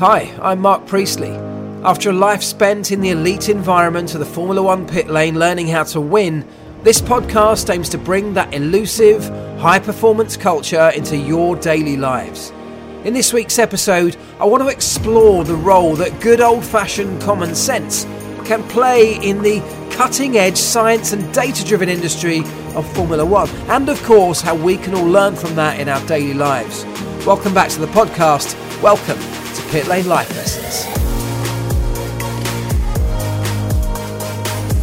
Hi, I'm Mark Priestley. After a life spent in the elite environment of the Formula One pit lane learning how to win, this podcast aims to bring that elusive, high performance culture into your daily lives. In this week's episode, I want to explore the role that good old fashioned common sense can play in the cutting edge science and data driven industry of Formula One, and of course, how we can all learn from that in our daily lives. Welcome back to the podcast. Welcome Pit Lane Life Lessons.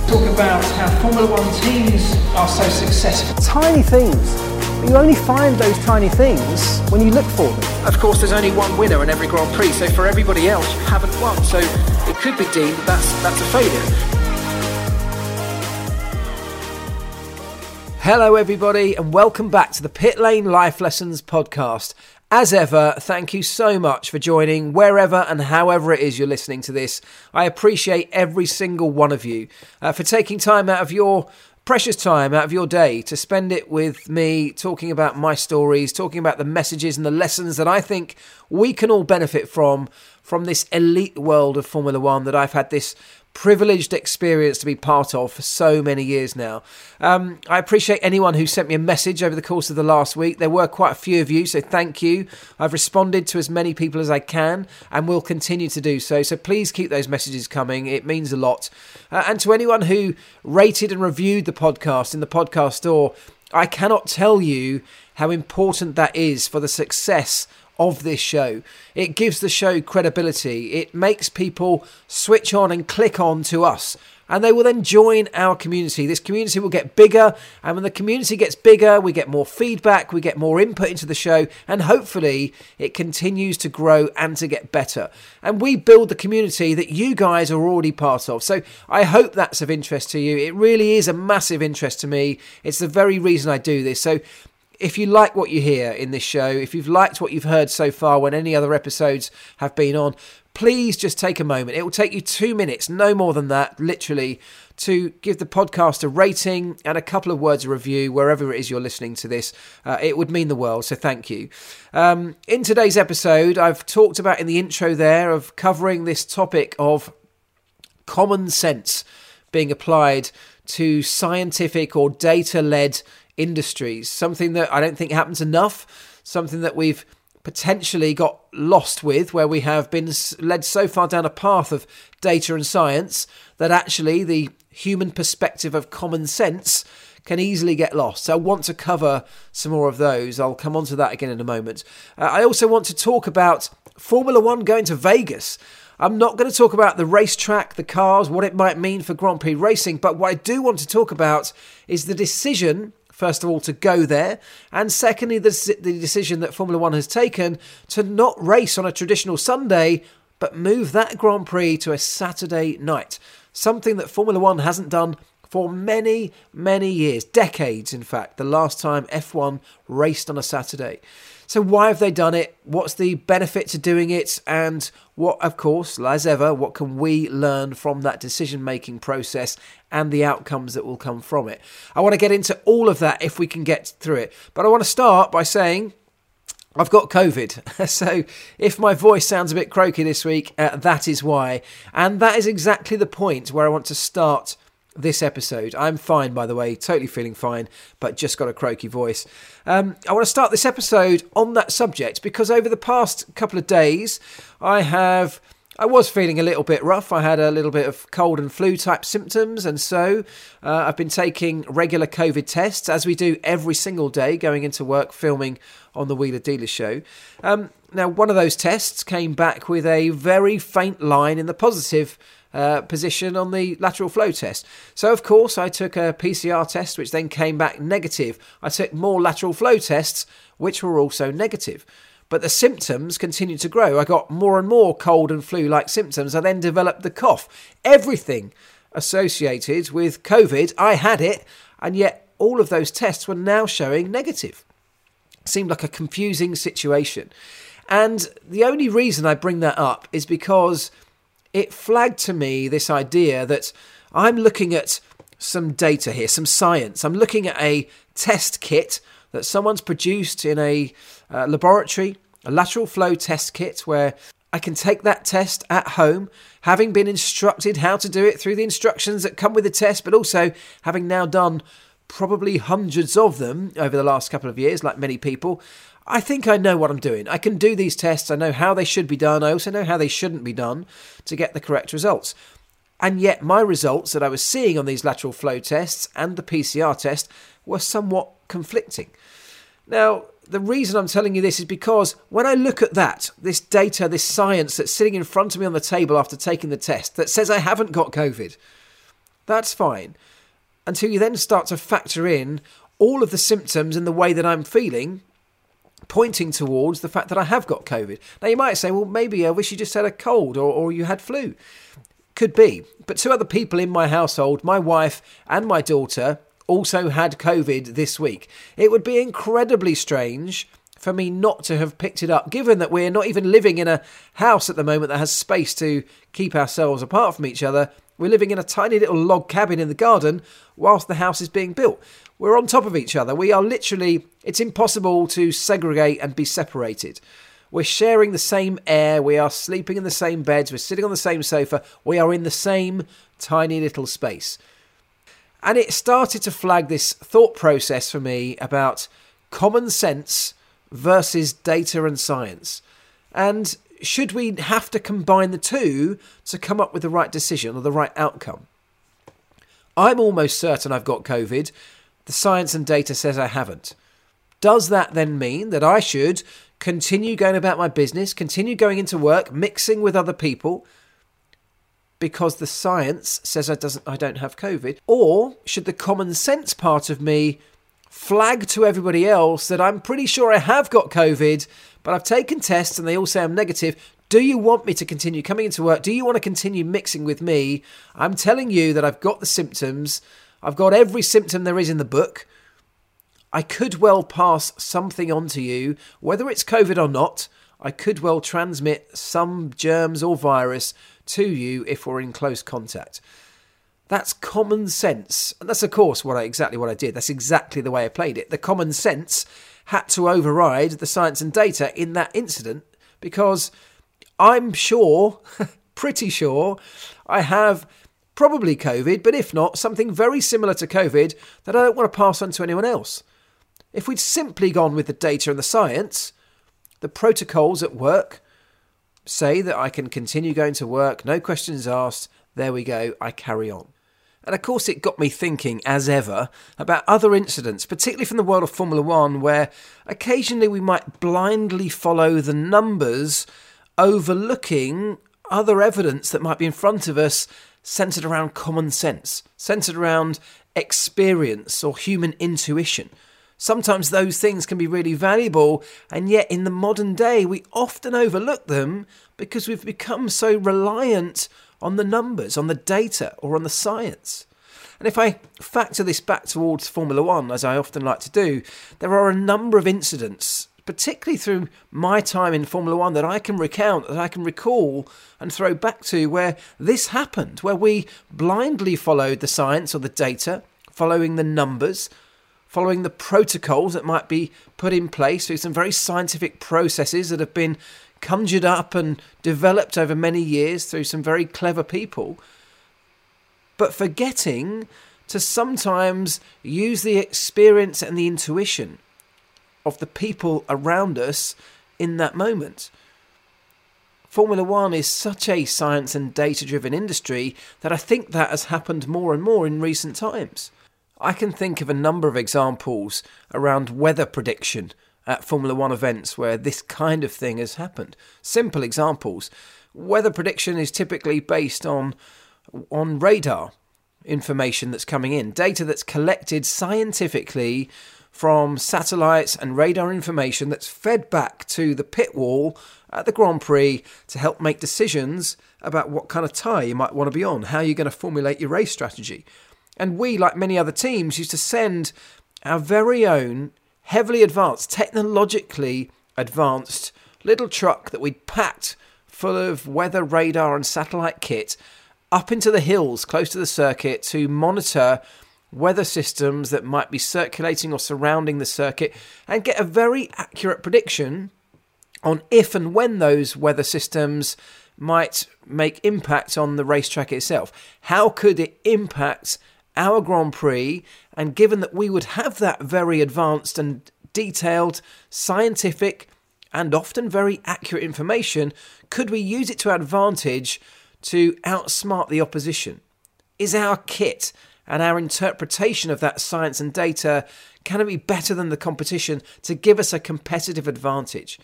Talk about how Formula One teams are so successful. Tiny things but you only find those tiny things when you look for them. Of course, there's only one winner in every Grand Prix, so for everybody else, you haven't won. So it could be deemed that's, that's a failure. Hello, everybody, and welcome back to the Pit Lane Life Lessons podcast. As ever, thank you so much for joining wherever and however it is you're listening to this. I appreciate every single one of you uh, for taking time out of your precious time out of your day to spend it with me talking about my stories, talking about the messages and the lessons that I think we can all benefit from from this elite world of Formula One that I've had this privileged experience to be part of for so many years now. Um, I appreciate anyone who sent me a message over the course of the last week. There were quite a few of you, so thank you. I've responded to as many people as I can and will continue to do so. So please keep those messages coming, it means a lot. Uh, and to anyone who rated and reviewed the podcast in the podcast store, I cannot tell you how important that is for the success of this show. It gives the show credibility. It makes people switch on and click on to us. And they will then join our community. This community will get bigger. And when the community gets bigger, we get more feedback, we get more input into the show. And hopefully, it continues to grow and to get better. And we build the community that you guys are already part of. So I hope that's of interest to you. It really is a massive interest to me. It's the very reason I do this. So if you like what you hear in this show, if you've liked what you've heard so far when any other episodes have been on, please just take a moment. It will take you two minutes, no more than that, literally, to give the podcast a rating and a couple of words of review wherever it is you're listening to this. Uh, it would mean the world, so thank you. Um, in today's episode, I've talked about in the intro there of covering this topic of common sense being applied to scientific or data led industries. Something that I don't think happens enough, something that we've potentially got lost with, where we have been led so far down a path of data and science that actually the human perspective of common sense can easily get lost. So I want to cover some more of those. I'll come on to that again in a moment. Uh, I also want to talk about Formula One going to Vegas. I'm not going to talk about the racetrack, the cars, what it might mean for Grand Prix racing, but what I do want to talk about is the decision first of all, to go there, and secondly, the, the decision that Formula One has taken to not race on a traditional Sunday, but move that Grand Prix to a Saturday night. Something that Formula One hasn't done for many, many years, decades, in fact, the last time F1 raced on a Saturday. So, why have they done it? What's the benefit to doing it? And what, of course, as ever, what can we learn from that decision making process and the outcomes that will come from it? I want to get into all of that if we can get through it. But I want to start by saying I've got COVID, so if my voice sounds a bit croaky this week, uh, that is why. And that is exactly the point where I want to start this episode. I'm fine, by the way, totally feeling fine, but just got a croaky voice. Um, I want to start this episode on that subject because over the past couple of days, I have. I was feeling a little bit rough. I had a little bit of cold and flu type symptoms, and so uh, I've been taking regular COVID tests as we do every single day going into work filming on the Wheeler Dealer Show. Um, now, one of those tests came back with a very faint line in the positive uh, position on the lateral flow test. So, of course, I took a PCR test, which then came back negative. I took more lateral flow tests, which were also negative. But the symptoms continued to grow. I got more and more cold and flu like symptoms. I then developed the cough. Everything associated with COVID, I had it, and yet all of those tests were now showing negative. seemed like a confusing situation. And the only reason I bring that up is because it flagged to me this idea that I'm looking at some data here, some science. I'm looking at a test kit that someone's produced in a uh, laboratory, a lateral flow test kit where I can take that test at home, having been instructed how to do it through the instructions that come with the test, but also having now done probably hundreds of them over the last couple of years, like many people. I think I know what I'm doing. I can do these tests. I know how they should be done. I also know how they shouldn't be done to get the correct results. And yet, my results that I was seeing on these lateral flow tests and the PCR test were somewhat conflicting. Now, the reason I'm telling you this is because when I look at that, this data, this science that's sitting in front of me on the table after taking the test that says I haven't got COVID, that's fine. Until you then start to factor in all of the symptoms and the way that I'm feeling, pointing towards the fact that I have got COVID. Now, you might say, well, maybe I wish you just had a cold or, or you had flu. Could be. But two other people in my household, my wife and my daughter, also had COVID this week. It would be incredibly strange for me not to have picked it up, given that we're not even living in a house at the moment that has space to keep ourselves apart from each other. We're living in a tiny little log cabin in the garden whilst the house is being built. We're on top of each other. We are literally, it's impossible to segregate and be separated. We're sharing the same air. We are sleeping in the same beds. We're sitting on the same sofa. We are in the same tiny little space. And it started to flag this thought process for me about common sense versus data and science. And should we have to combine the two to come up with the right decision or the right outcome? I'm almost certain I've got COVID the science and data says I haven't. Does that then mean that I should continue going about my business, continue going into work, mixing with other people because the science says I doesn't I don't have COVID? Or should the common sense part of me flag to everybody else that I'm pretty sure I have got COVID, but I've taken tests and they all say I'm negative. Do you want me to continue coming into work? Do you want to continue mixing with me? I'm telling you that I've got the symptoms. I've got every symptom there is in the book. I could well pass something on to you, whether it's COVID or not. I could well transmit some germs or virus to you if we're in close contact. That's common sense. And that's, of course, what I, exactly what I did. That's exactly the way I played it. The common sense had to override the science and data in that incident because I'm sure, pretty sure, I have probably COVID, but if not, something very similar to COVID that I don't want to pass on to anyone else. If we'd simply gone with the data and the science, the protocols at work say that I can continue going to work, no questions asked, there we go, I carry on. And of course, it got me thinking, as ever, about other incidents, particularly from the world of Formula One, where occasionally we might blindly follow the numbers, overlooking other evidence that might be in front of us centered around common sense, centered around experience or human intuition. Sometimes those things can be really valuable, and yet in the modern day, we often overlook them because we've become so reliant on the numbers, on the data, or on the science. And if I factor this back towards Formula One, as I often like to do, there are a number of incidents particularly through my time in Formula One, that I can recount, that I can recall and throw back to where this happened, where we blindly followed the science or the data, following the numbers, following the protocols that might be put in place through some very scientific processes that have been conjured up and developed over many years through some very clever people, but forgetting to sometimes use the experience and the intuition of the people around us in that moment. Formula One is such a science and data driven industry that I think that has happened more and more in recent times. I can think of a number of examples around weather prediction at Formula One events where this kind of thing has happened. Simple examples. Weather prediction is typically based on on radar information that's coming in, data that's collected scientifically from satellites and radar information that's fed back to the pit wall at the Grand Prix to help make decisions about what kind of tyre you might want to be on, how you're going to formulate your race strategy. And we, like many other teams, used to send our very own heavily advanced, technologically advanced little truck that we'd packed full of weather radar and satellite kit up into the hills close to the circuit to monitor weather systems that might be circulating or surrounding the circuit and get a very accurate prediction on if and when those weather systems might make impact on the racetrack itself. How could it impact our Grand Prix? And given that we would have that very advanced and detailed, scientific, and often very accurate information, could we use it to advantage to outsmart the opposition? Is our kit and our interpretation of that science and data can it be better than the competition to give us a competitive advantage?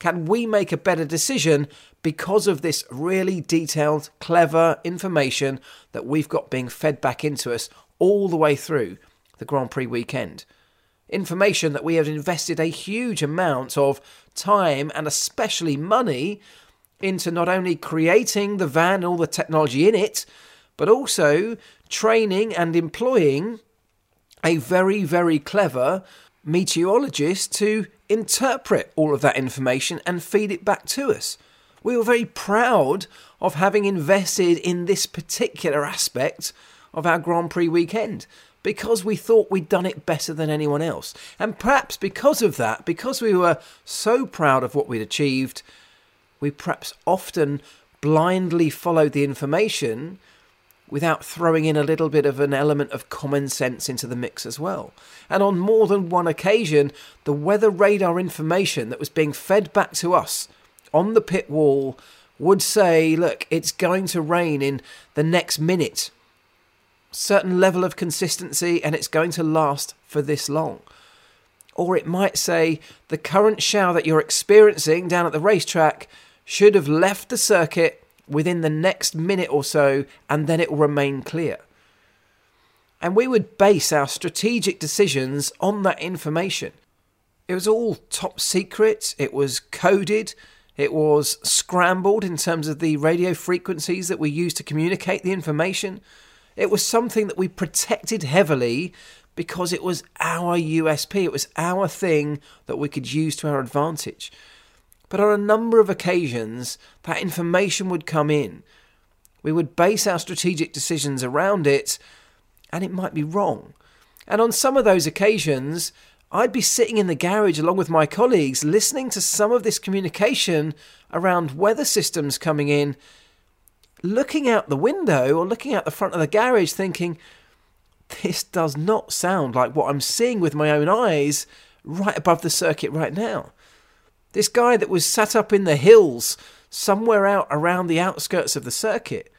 Can we make a better decision because of this really detailed, clever information that we've got being fed back into us all the way through the Grand Prix weekend? Information that we have invested a huge amount of time and especially money into not only creating the van and all the technology in it, but also training and employing a very, very clever meteorologist to interpret all of that information and feed it back to us. We were very proud of having invested in this particular aspect of our Grand Prix weekend because we thought we'd done it better than anyone else. And perhaps because of that, because we were so proud of what we'd achieved, we perhaps often blindly followed the information without throwing in a little bit of an element of common sense into the mix as well. And on more than one occasion, the weather radar information that was being fed back to us on the pit wall would say, look, it's going to rain in the next minute. Certain level of consistency, and it's going to last for this long. Or it might say, the current shower that you're experiencing down at the racetrack should have left the circuit within the next minute or so, and then it will remain clear. And we would base our strategic decisions on that information. It was all top secret, it was coded, it was scrambled in terms of the radio frequencies that we used to communicate the information. It was something that we protected heavily because it was our USP, it was our thing that we could use to our advantage. But on a number of occasions, that information would come in. We would base our strategic decisions around it, and it might be wrong. And on some of those occasions, I'd be sitting in the garage along with my colleagues listening to some of this communication around weather systems coming in, looking out the window or looking out the front of the garage thinking, this does not sound like what I'm seeing with my own eyes right above the circuit right now. This guy that was sat up in the hills somewhere out around the outskirts of the circuit.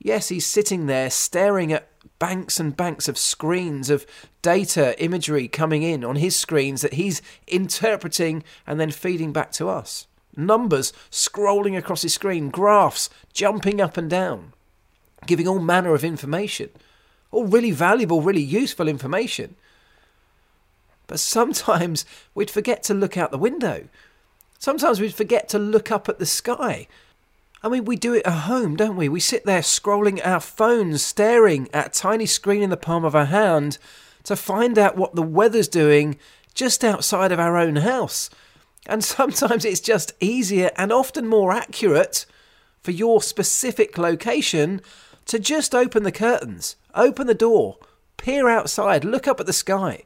Yes, he's sitting there staring at banks and banks of screens of data imagery coming in on his screens that he's interpreting and then feeding back to us. Numbers scrolling across his screen, graphs jumping up and down, giving all manner of information. All really valuable, really useful information. But sometimes we'd forget to look out the window. Sometimes we'd forget to look up at the sky. I mean, we do it at home, don't we? We sit there scrolling our phones, staring at a tiny screen in the palm of our hand to find out what the weather's doing just outside of our own house. And sometimes it's just easier and often more accurate for your specific location to just open the curtains, open the door, peer outside, look up at the sky.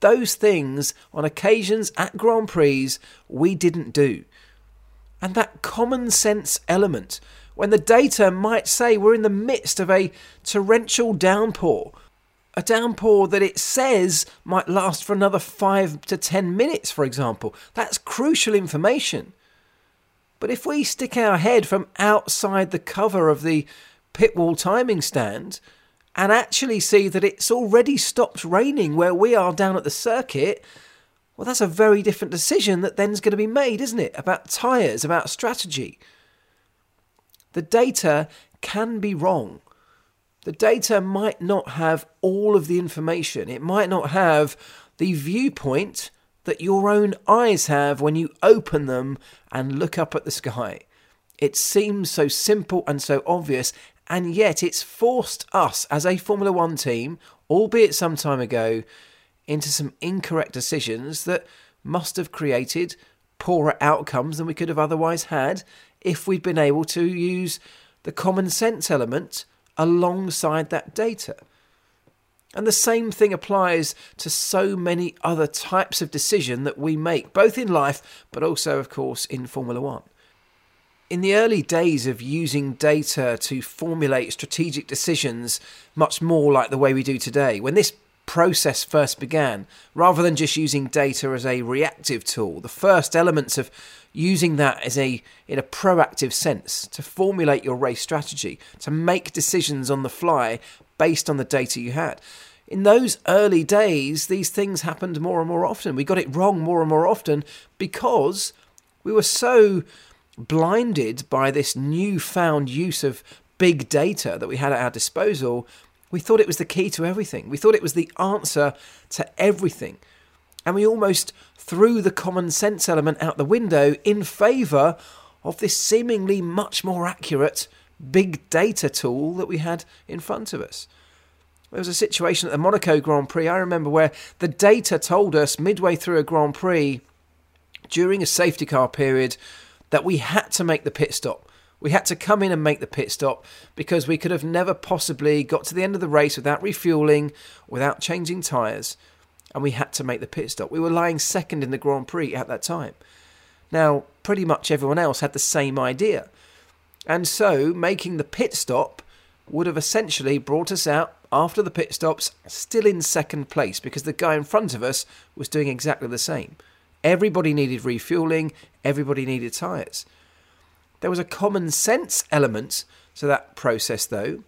Those things, on occasions at Grand Prix, we didn't do. And that common sense element, when the data might say we're in the midst of a torrential downpour, a downpour that it says might last for another five to ten minutes, for example, that's crucial information. But if we stick our head from outside the cover of the pit wall timing stand and actually see that it's already stopped raining where we are down at the circuit, well, that's a very different decision that then's going to be made, isn't it? About tyres, about strategy. The data can be wrong. The data might not have all of the information. It might not have the viewpoint that your own eyes have when you open them and look up at the sky. It seems so simple and so obvious, and yet it's forced us as a Formula One team, albeit some time ago, into some incorrect decisions that must have created poorer outcomes than we could have otherwise had if we'd been able to use the common sense element alongside that data. And the same thing applies to so many other types of decision that we make, both in life, but also, of course, in Formula One. In the early days of using data to formulate strategic decisions, much more like the way we do today, when this process first began, rather than just using data as a reactive tool, the first elements of using that as a in a proactive sense to formulate your race strategy, to make decisions on the fly based on the data you had. In those early days, these things happened more and more often. We got it wrong more and more often because we were so blinded by this newfound use of big data that we had at our disposal we thought it was the key to everything. We thought it was the answer to everything. And we almost threw the common sense element out the window in favour of this seemingly much more accurate big data tool that we had in front of us. There was a situation at the Monaco Grand Prix, I remember, where the data told us midway through a Grand Prix during a safety car period that we had to make the pit stop. We had to come in and make the pit stop because we could have never possibly got to the end of the race without refueling, without changing tyres, and we had to make the pit stop. We were lying second in the Grand Prix at that time. Now, pretty much everyone else had the same idea. And so, making the pit stop would have essentially brought us out after the pit stops still in second place because the guy in front of us was doing exactly the same. Everybody needed refueling, everybody needed tyres. There was a common sense element to that process, though,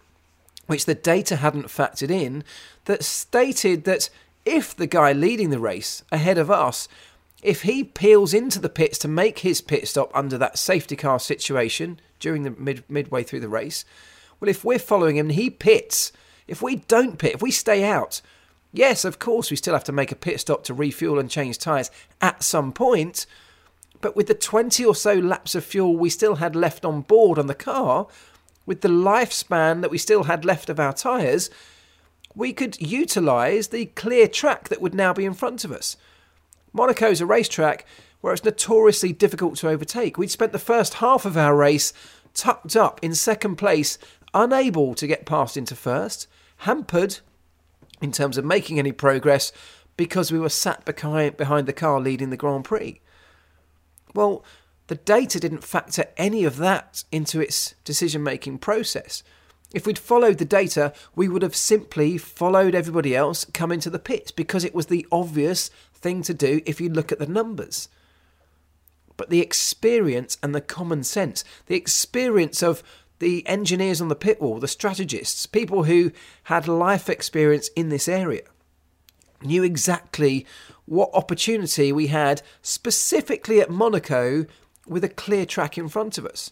which the data hadn't factored in, that stated that if the guy leading the race ahead of us, if he peels into the pits to make his pit stop under that safety car situation during the mid, midway through the race, well, if we're following him and he pits, if we don't pit, if we stay out, yes, of course, we still have to make a pit stop to refuel and change tyres at some point, but with the 20 or so laps of fuel we still had left on board on the car, with the lifespan that we still had left of our tyres, we could utilise the clear track that would now be in front of us. Monaco is a racetrack where it's notoriously difficult to overtake. We'd spent the first half of our race tucked up in second place, unable to get past into first, hampered in terms of making any progress because we were sat behind the car leading the Grand Prix. Well, the data didn't factor any of that into its decision making process. If we'd followed the data, we would have simply followed everybody else come into the pits because it was the obvious thing to do if you look at the numbers. But the experience and the common sense, the experience of the engineers on the pit wall, the strategists, people who had life experience in this area, knew exactly what opportunity we had specifically at Monaco with a clear track in front of us.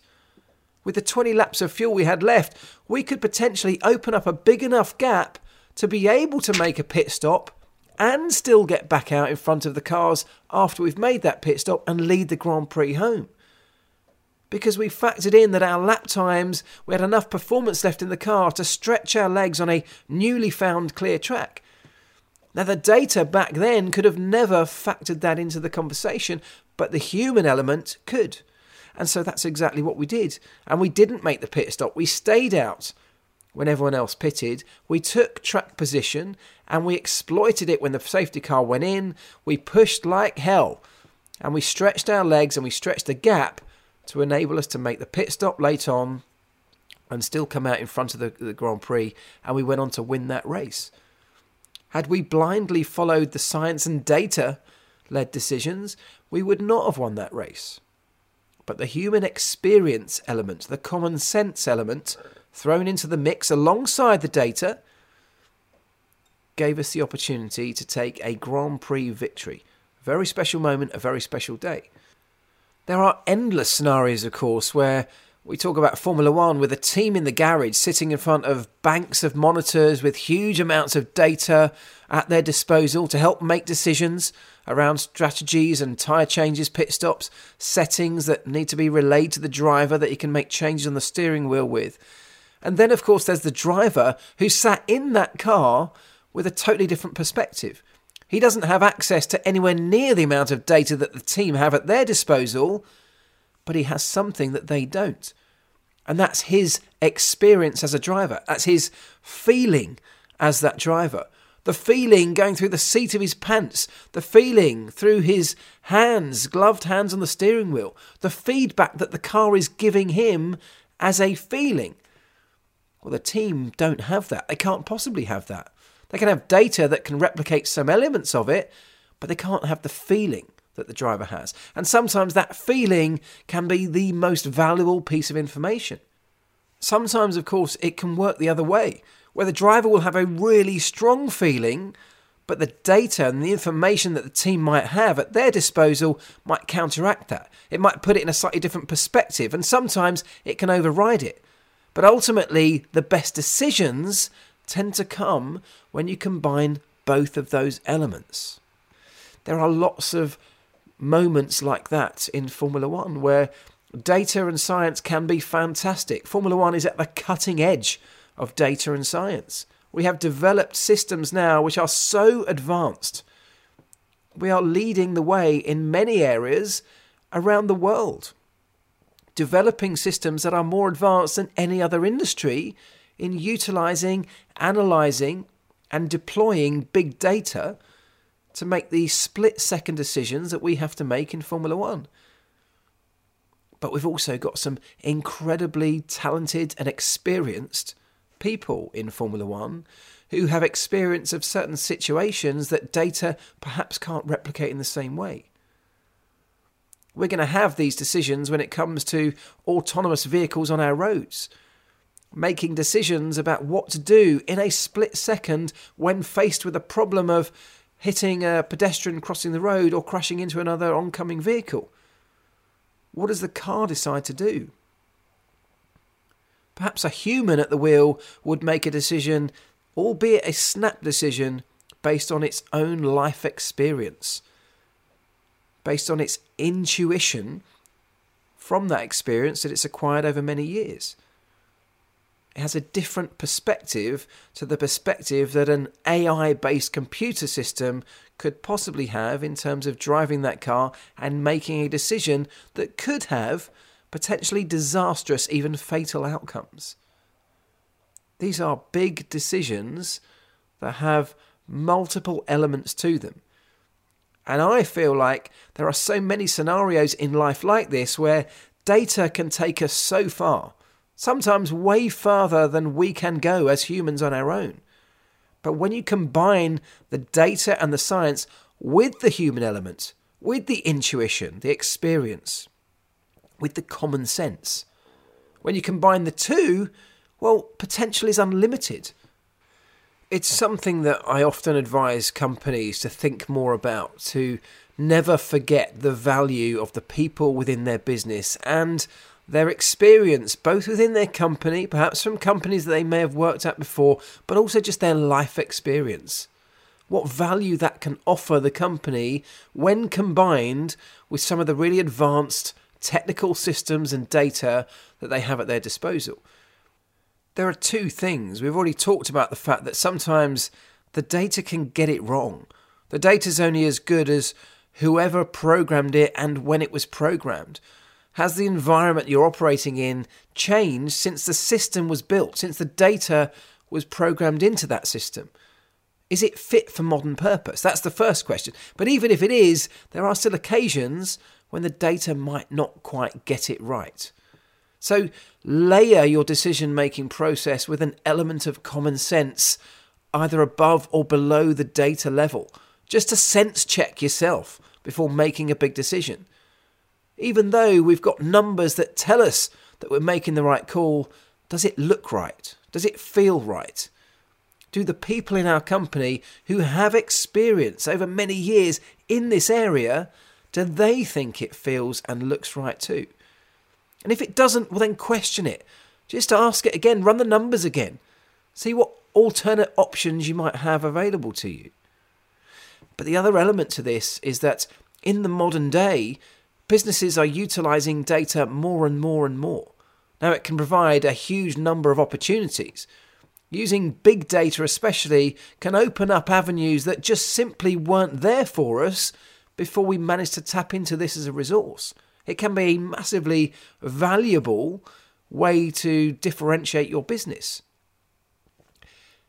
With the 20 laps of fuel we had left, we could potentially open up a big enough gap to be able to make a pit stop and still get back out in front of the cars after we've made that pit stop and lead the Grand Prix home. Because we factored in that our lap times, we had enough performance left in the car to stretch our legs on a newly found clear track. Now, the data back then could have never factored that into the conversation, but the human element could. And so that's exactly what we did. And we didn't make the pit stop, we stayed out when everyone else pitted. We took track position and we exploited it when the safety car went in. We pushed like hell and we stretched our legs and we stretched the gap to enable us to make the pit stop late on and still come out in front of the, the Grand Prix. And we went on to win that race. Had we blindly followed the science and data led decisions, we would not have won that race. But the human experience element, the common sense element, thrown into the mix alongside the data, gave us the opportunity to take a Grand Prix victory. A very special moment, a very special day. There are endless scenarios, of course, where we talk about Formula One with a team in the garage sitting in front of banks of monitors with huge amounts of data at their disposal to help make decisions around strategies and tyre changes, pit stops, settings that need to be relayed to the driver that he can make changes on the steering wheel with. And then, of course, there's the driver who sat in that car with a totally different perspective. He doesn't have access to anywhere near the amount of data that the team have at their disposal but he has something that they don't. And that's his experience as a driver. That's his feeling as that driver. the feeling going through the seat of his pants, the feeling through his hands, gloved hands on the steering wheel, the feedback that the car is giving him as a feeling. Well, the team don't have that. They can't possibly have that. They can have data that can replicate some elements of it, but they can't have the feeling that the driver has. And sometimes that feeling can be the most valuable piece of information. Sometimes, of course, it can work the other way, where the driver will have a really strong feeling, but the data and the information that the team might have at their disposal might counteract that. It might put it in a slightly different perspective, and sometimes it can override it. But ultimately, the best decisions tend to come when you combine both of those elements. There are lots of moments like that in Formula One where data and science can be fantastic. Formula One is at the cutting edge of data and science. We have developed systems now which are so advanced. We are leading the way in many areas around the world, developing systems that are more advanced than any other industry in utilizing, analyzing, and deploying big data to make these split second decisions that we have to make in Formula One. But we've also got some incredibly talented and experienced people in Formula One who have experience of certain situations that data perhaps can't replicate in the same way. We're going to have these decisions when it comes to autonomous vehicles on our roads, making decisions about what to do in a split second when faced with a problem of hitting a pedestrian crossing the road or crashing into another oncoming vehicle. What does the car decide to do? Perhaps a human at the wheel would make a decision, albeit a snap decision, based on its own life experience, based on its intuition from that experience that it's acquired over many years. It has a different perspective to the perspective that an AI based computer system could possibly have in terms of driving that car and making a decision that could have potentially disastrous, even fatal outcomes. These are big decisions that have multiple elements to them. And I feel like there are so many scenarios in life like this where data can take us so far, sometimes way farther than we can go as humans on our own. But when you combine the data and the science with the human element, with the intuition, the experience, with the common sense. When you combine the two, well, potential is unlimited. It's something that I often advise companies to think more about, to never forget the value of the people within their business and their experience, both within their company, perhaps from companies that they may have worked at before, but also just their life experience. What value that can offer the company when combined with some of the really advanced technical systems and data that they have at their disposal. There are two things. We've already talked about the fact that sometimes the data can get it wrong. The data is only as good as whoever programmed it and when it was programmed. Has the environment you're operating in changed since the system was built, since the data was programmed into that system? Is it fit for modern purpose? That's the first question. But even if it is, there are still occasions when the data might not quite get it right. So layer your decision making process with an element of common sense, either above or below the data level, just to sense check yourself before making a big decision. Even though we've got numbers that tell us that we're making the right call, does it look right? Does it feel right? Do the people in our company who have experience over many years in this area do they think it feels and looks right too? And if it doesn't, well, then question it. Just ask it again, run the numbers again. See what alternate options you might have available to you. But the other element to this is that in the modern day, businesses are utilizing data more and more and more. Now, it can provide a huge number of opportunities. Using big data, especially, can open up avenues that just simply weren't there for us before we managed to tap into this as a resource. It can be a massively valuable way to differentiate your business.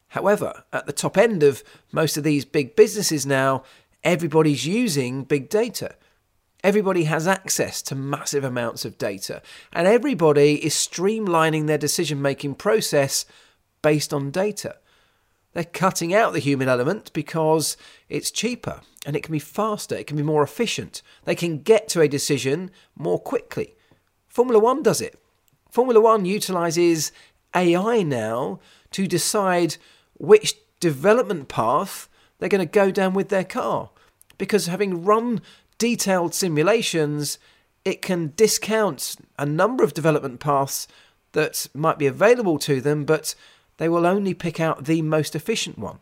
However, at the top end of most of these big businesses now, everybody's using big data. Everybody has access to massive amounts of data, and everybody is streamlining their decision making process based on data. They're cutting out the human element because it's cheaper and it can be faster, it can be more efficient. They can get to a decision more quickly. Formula One does it. Formula One utilizes AI now to decide which development path they're going to go down with their car. Because having run detailed simulations, it can discount a number of development paths that might be available to them, but they will only pick out the most efficient one,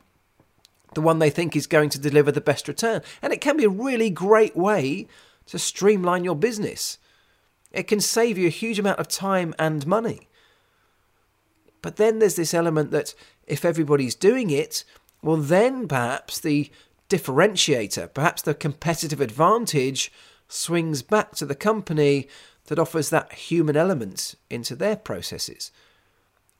the one they think is going to deliver the best return. And it can be a really great way to streamline your business. It can save you a huge amount of time and money. But then there's this element that if everybody's doing it, well, then perhaps the differentiator, perhaps the competitive advantage swings back to the company that offers that human element into their processes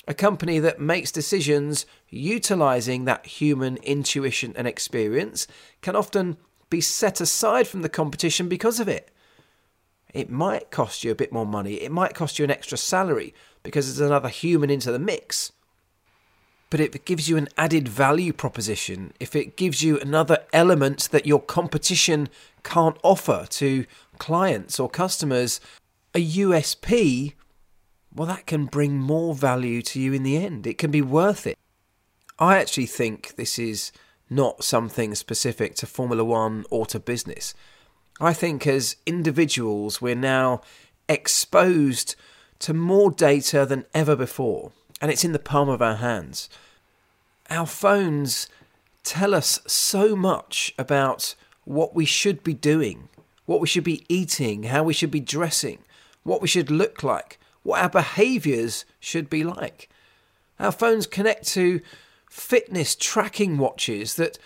a company that makes decisions utilizing that human intuition and experience can often be set aside from the competition because of it. It might cost you a bit more money, it might cost you an extra salary because there's another human into the mix. But if it gives you an added value proposition, if it gives you another element that your competition can't offer to clients or customers, a USP well, that can bring more value to you in the end. It can be worth it. I actually think this is not something specific to Formula One or to business. I think as individuals, we're now exposed to more data than ever before, and it's in the palm of our hands. Our phones tell us so much about what we should be doing, what we should be eating, how we should be dressing, what we should look like, what our behaviors should be like. Our phones connect to fitness tracking watches that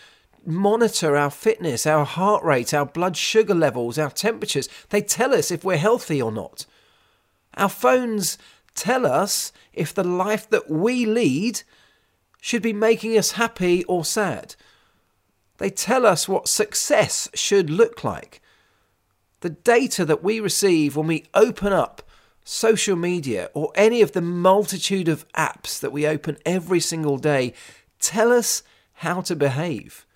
monitor our fitness, our heart rate, our blood sugar levels, our temperatures. They tell us if we're healthy or not. Our phones tell us if the life that we lead should be making us happy or sad. They tell us what success should look like. The data that we receive when we open up social media, or any of the multitude of apps that we open every single day tell us how to behave.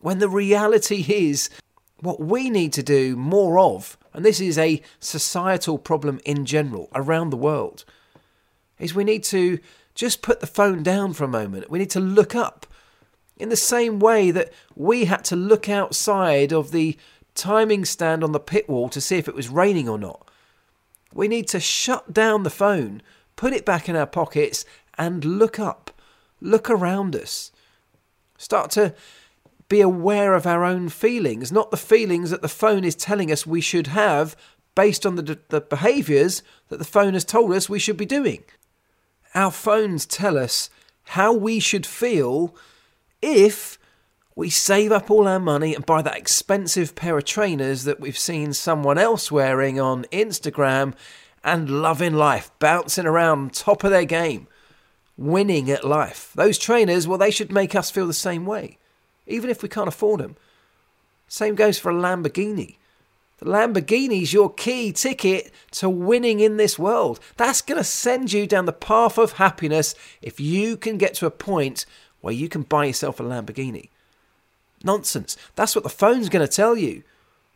When the reality is, what we need to do more of, and this is a societal problem in general around the world, is we need to just put the phone down for a moment. We need to look up. In the same way that we had to look outside of the timing stand on the pit wall to see if it was raining or not we need to shut down the phone, put it back in our pockets, and look up, look around us. Start to be aware of our own feelings, not the feelings that the phone is telling us we should have based on the, the behaviours that the phone has told us we should be doing. Our phones tell us how we should feel if we save up all our money and buy that expensive pair of trainers that we've seen someone else wearing on Instagram and loving life, bouncing around top of their game, winning at life. Those trainers, well, they should make us feel the same way, even if we can't afford them. Same goes for a Lamborghini. The Lamborghini's your key ticket to winning in this world. That's going to send you down the path of happiness if you can get to a point where you can buy yourself a Lamborghini. Nonsense. That's what the phone's going to tell you.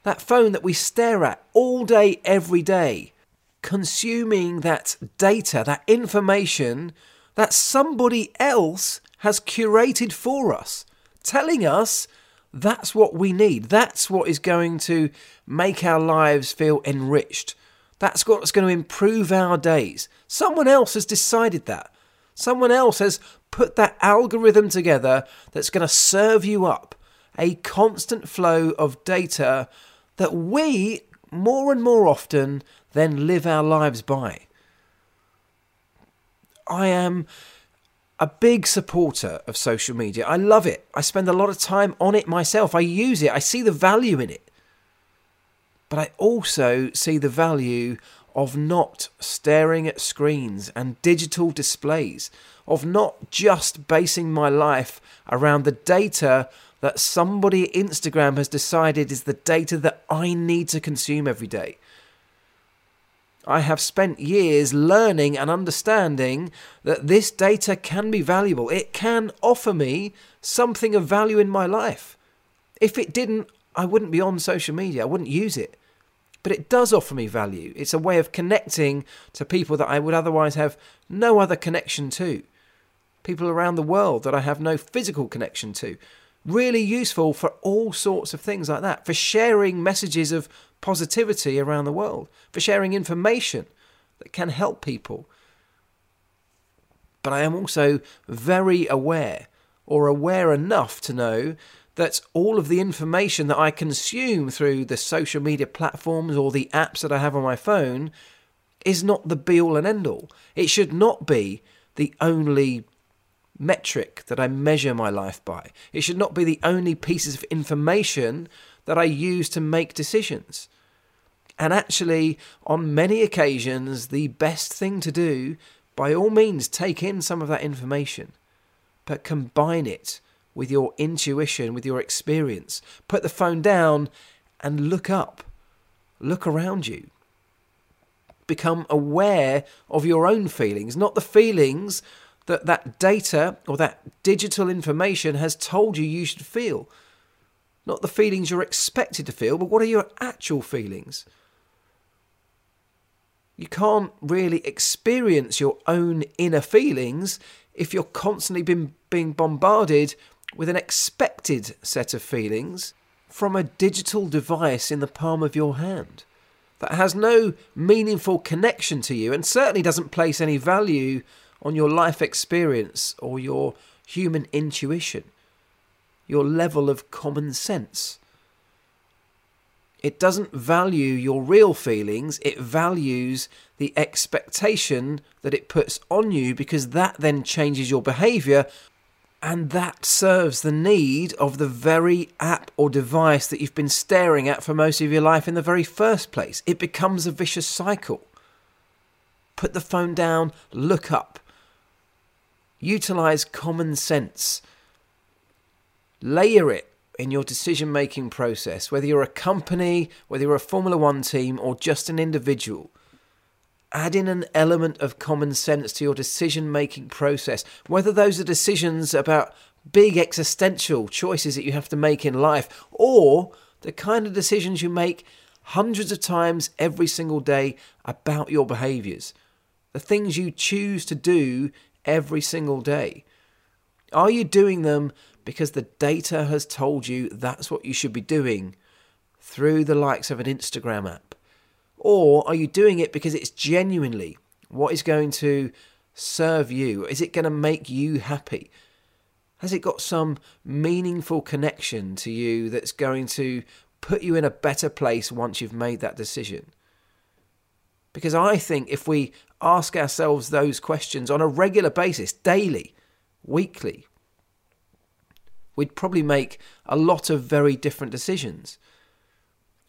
That phone that we stare at all day, every day, consuming that data, that information that somebody else has curated for us, telling us that's what we need. That's what is going to make our lives feel enriched. That's what's going to improve our days. Someone else has decided that. Someone else has put that algorithm together that's going to serve you up a constant flow of data that we more and more often then live our lives by. I am a big supporter of social media. I love it. I spend a lot of time on it myself. I use it. I see the value in it. But I also see the value of not staring at screens and digital displays, of not just basing my life around the data that somebody Instagram has decided is the data that I need to consume every day. I have spent years learning and understanding that this data can be valuable. It can offer me something of value in my life. If it didn't, I wouldn't be on social media, I wouldn't use it. But it does offer me value. It's a way of connecting to people that I would otherwise have no other connection to. People around the world that I have no physical connection to. Really useful for all sorts of things like that, for sharing messages of positivity around the world, for sharing information that can help people. But I am also very aware, or aware enough to know that all of the information that I consume through the social media platforms or the apps that I have on my phone is not the be all and end all. It should not be the only metric that I measure my life by. It should not be the only pieces of information that I use to make decisions. And actually, on many occasions, the best thing to do, by all means, take in some of that information, but combine it with your intuition, with your experience. Put the phone down and look up, look around you. Become aware of your own feelings, not the feelings that that data or that digital information has told you you should feel. Not the feelings you're expected to feel, but what are your actual feelings? You can't really experience your own inner feelings if you're constantly been, being bombarded with an expected set of feelings from a digital device in the palm of your hand that has no meaningful connection to you and certainly doesn't place any value on your life experience or your human intuition, your level of common sense. It doesn't value your real feelings, it values the expectation that it puts on you because that then changes your behavior and that serves the need of the very app or device that you've been staring at for most of your life in the very first place. It becomes a vicious cycle. Put the phone down, look up, utilize common sense, layer it in your decision making process, whether you're a company, whether you're a Formula One team, or just an individual. Add in an element of common sense to your decision making process, whether those are decisions about big existential choices that you have to make in life or the kind of decisions you make hundreds of times every single day about your behaviors, the things you choose to do every single day. Are you doing them because the data has told you that's what you should be doing through the likes of an Instagram app? Or are you doing it because it's genuinely what is going to serve you? Is it going to make you happy? Has it got some meaningful connection to you that's going to put you in a better place once you've made that decision? Because I think if we ask ourselves those questions on a regular basis, daily, weekly, we'd probably make a lot of very different decisions.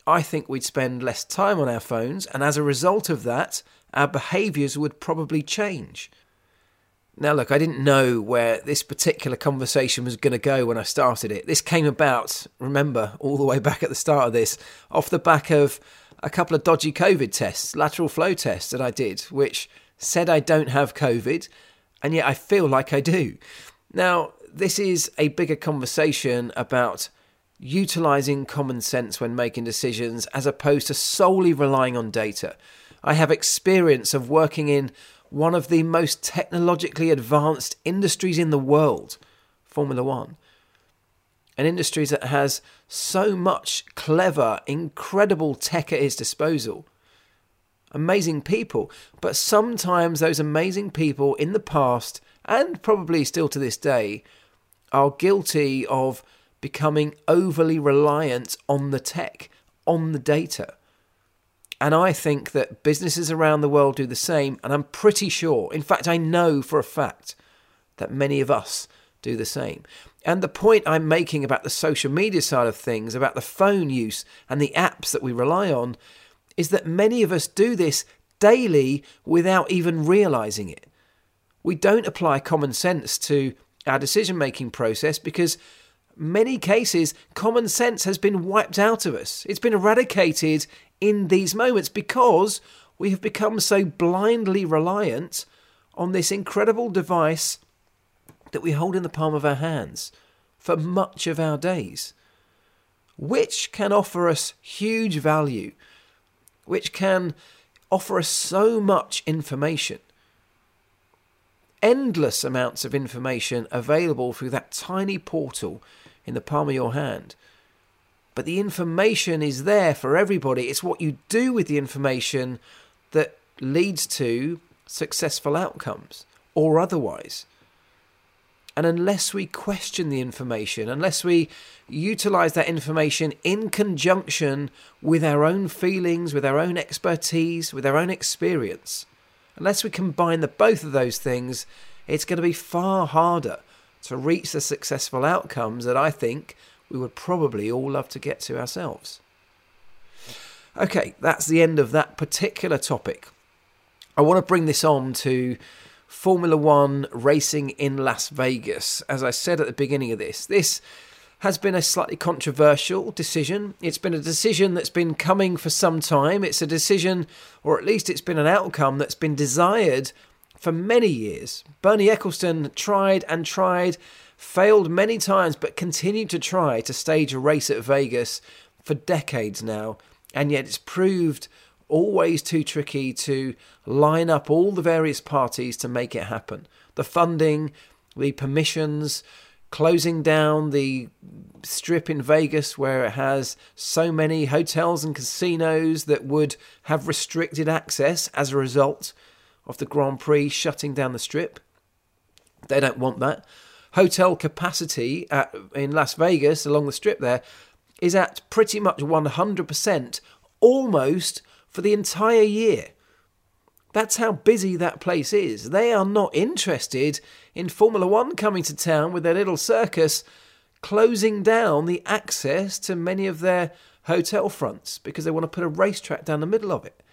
I think we'd spend less time on our phones, and as a result of that, our behaviours would probably change. Now, look, I didn't know where this particular conversation was going to go when I started it. This came about, remember, all the way back at the start of this, off the back of a couple of dodgy COVID tests, lateral flow tests that I did, which said I don't have COVID, and yet I feel like I do. Now, this is a bigger conversation about utilizing common sense when making decisions as opposed to solely relying on data. I have experience of working in one of the most technologically advanced industries in the world, Formula One. An industry that has so much clever, incredible tech at its disposal. Amazing people, but sometimes those amazing people in the past, and probably still to this day, are guilty of becoming overly reliant on the tech, on the data. And I think that businesses around the world do the same. And I'm pretty sure, in fact, I know for a fact that many of us do the same. And the point I'm making about the social media side of things, about the phone use and the apps that we rely on, is that many of us do this daily without even realizing it. We don't apply common sense to our decision making process because many cases common sense has been wiped out of us. It's been eradicated in these moments because we have become so blindly reliant on this incredible device that we hold in the palm of our hands for much of our days, which can offer us huge value, which can offer us so much information. Endless amounts of information available through that tiny portal in the palm of your hand. But the information is there for everybody. It's what you do with the information that leads to successful outcomes or otherwise. And unless we question the information, unless we utilize that information in conjunction with our own feelings, with our own expertise, with our own experience, unless we combine the both of those things, it's going to be far harder to reach the successful outcomes that I think we would probably all love to get to ourselves. Okay, that's the end of that particular topic. I want to bring this on to Formula One racing in Las Vegas. As I said at the beginning of this, this has been a slightly controversial decision. It's been a decision that's been coming for some time. It's a decision, or at least it's been an outcome that's been desired for many years. Bernie Ecclestone tried and tried, failed many times, but continued to try to stage a race at Vegas for decades now, and yet it's proved always too tricky to line up all the various parties to make it happen. The funding, the permissions, closing down the strip in Vegas where it has so many hotels and casinos that would have restricted access as a result of the Grand Prix shutting down the strip. They don't want that. Hotel capacity at, in Las Vegas along the strip there is at pretty much 100%, almost for the entire year. That's how busy that place is. They are not interested in Formula One coming to town with their little circus closing down the access to many of their hotel fronts because they want to put a racetrack down the middle of it.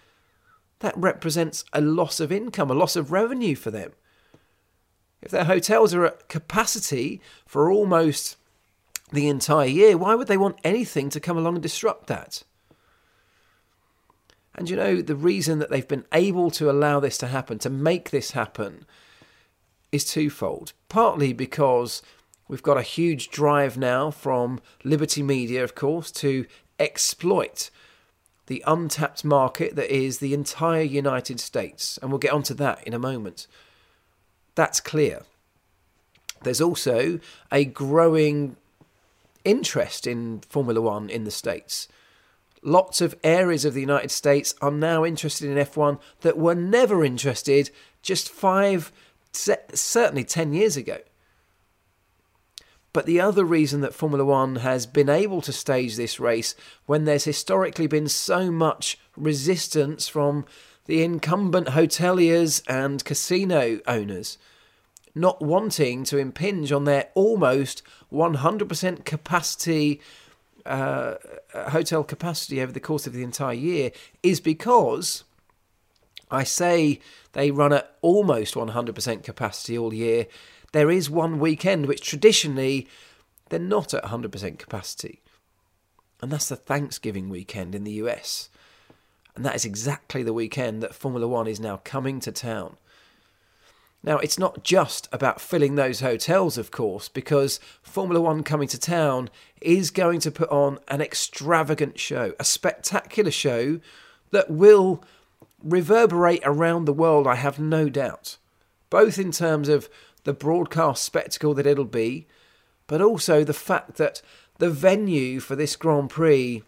That represents a loss of income, a loss of revenue for them. If their hotels are at capacity for almost the entire year, why would they want anything to come along and disrupt that? And you know, the reason that they've been able to allow this to happen, to make this happen, is twofold. Partly because we've got a huge drive now from Liberty Media, of course, to exploit the untapped market that is the entire United States. And we'll get onto that in a moment. That's clear. There's also a growing interest in Formula One in the States lots of areas of the United States are now interested in F1 that were never interested just five, certainly 10 years ago. But the other reason that Formula One has been able to stage this race when there's historically been so much resistance from the incumbent hoteliers and casino owners not wanting to impinge on their almost 100% capacity uh, hotel capacity over the course of the entire year is because I say they run at almost 100% capacity all year. There is one weekend which traditionally they're not at 100% capacity, and that's the Thanksgiving weekend in the US. And that is exactly the weekend that Formula One is now coming to town. Now, it's not just about filling those hotels, of course, because Formula One coming to town is going to put on an extravagant show, a spectacular show that will reverberate around the world, I have no doubt, both in terms of the broadcast spectacle that it'll be, but also the fact that the venue for this Grand Prix